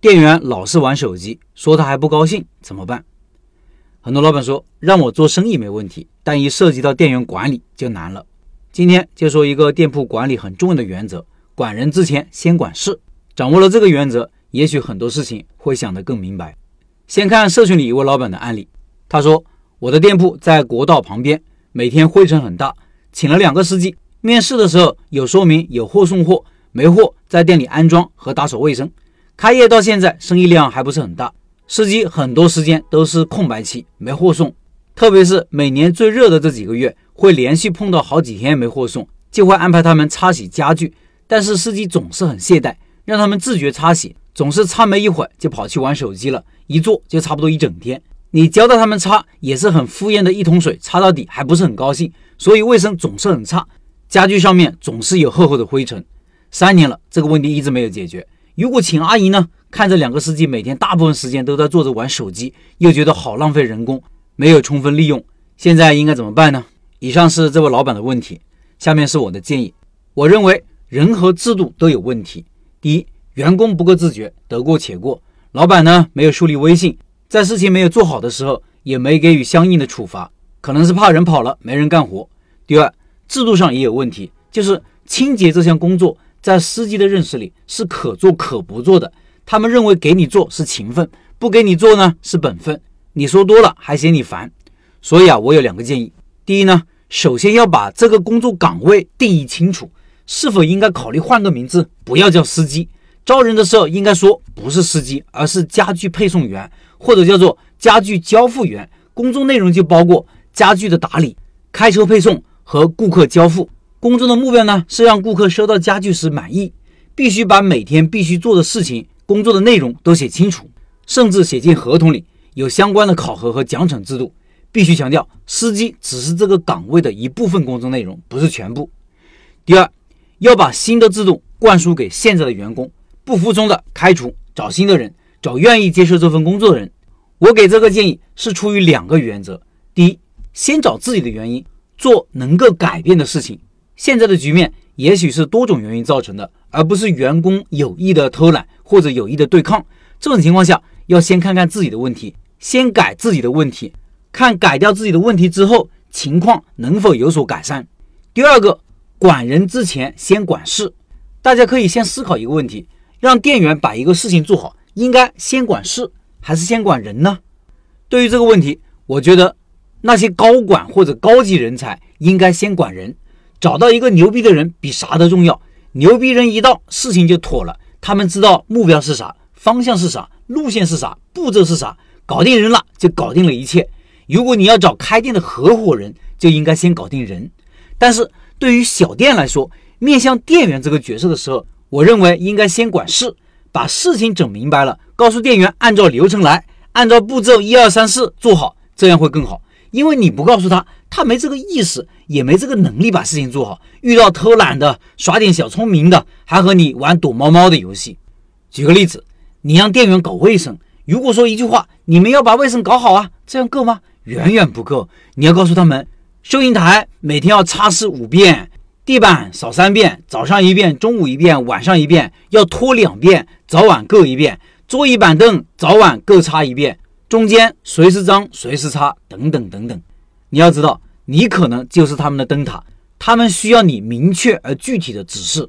店员老是玩手机，说他还不高兴，怎么办？很多老板说让我做生意没问题，但一涉及到店员管理就难了。今天就说一个店铺管理很重要的原则：管人之前先管事。掌握了这个原则，也许很多事情会想得更明白。先看社群里一位老板的案例，他说：“我的店铺在国道旁边，每天灰尘很大，请了两个司机。面试的时候有说明有货送货，没货在店里安装和打扫卫生。开业到现在，生意量还不是很大，司机很多时间都是空白期，没货送。特别是每年最热的这几个月，会连续碰到好几天没货送，就会安排他们擦洗家具，但是司机总是很懈怠。”让他们自觉擦洗，总是擦没一会儿就跑去玩手机了，一坐就差不多一整天。你教到他们擦也是很敷衍的一桶水，擦到底还不是很高兴，所以卫生总是很差，家具上面总是有厚厚的灰尘。三年了，这个问题一直没有解决。如果请阿姨呢，看着两个司机每天大部分时间都在坐着玩手机，又觉得好浪费人工，没有充分利用。现在应该怎么办呢？以上是这位老板的问题，下面是我的建议。我认为人和制度都有问题。第一，员工不够自觉，得过且过；老板呢，没有树立威信，在事情没有做好的时候，也没给予相应的处罚，可能是怕人跑了，没人干活。第二，制度上也有问题，就是清洁这项工作，在司机的认识里是可做可不做的，他们认为给你做是情分，不给你做呢是本分。你说多了还嫌你烦，所以啊，我有两个建议。第一呢，首先要把这个工作岗位定义清楚。是否应该考虑换个名字，不要叫司机？招人的时候应该说不是司机，而是家具配送员，或者叫做家具交付员。工作内容就包括家具的打理、开车配送和顾客交付。工作的目标呢是让顾客收到家具时满意。必须把每天必须做的事情、工作的内容都写清楚，甚至写进合同里，有相关的考核和奖惩制度。必须强调，司机只是这个岗位的一部分工作内容，不是全部。第二。要把新的制度灌输给现在的员工，不服从的开除，找新的人，找愿意接受这份工作的人。我给这个建议是出于两个原则：第一，先找自己的原因，做能够改变的事情。现在的局面也许是多种原因造成的，而不是员工有意的偷懒或者有意的对抗。这种情况下，要先看看自己的问题，先改自己的问题，看改掉自己的问题之后，情况能否有所改善。第二个。管人之前先管事，大家可以先思考一个问题：让店员把一个事情做好，应该先管事还是先管人呢？对于这个问题，我觉得那些高管或者高级人才应该先管人，找到一个牛逼的人比啥都重要。牛逼人一到，事情就妥了。他们知道目标是啥，方向是啥，路线是啥，步骤是啥，搞定人了就搞定了一切。如果你要找开店的合伙人，就应该先搞定人，但是。对于小店来说，面向店员这个角色的时候，我认为应该先管事，把事情整明白了，告诉店员按照流程来，按照步骤一二三四做好，这样会更好。因为你不告诉他，他没这个意识，也没这个能力把事情做好。遇到偷懒的、耍点小聪明的，还和你玩躲猫猫的游戏。举个例子，你让店员搞卫生，如果说一句话，你们要把卫生搞好啊，这样够吗？远远不够。你要告诉他们。收银台每天要擦拭五遍，地板扫三遍，早上一遍，中午一遍，晚上一遍，要拖两遍，早晚各一遍。桌椅板凳早晚各擦一遍，中间谁是脏谁是差，等等等等。你要知道，你可能就是他们的灯塔，他们需要你明确而具体的指示。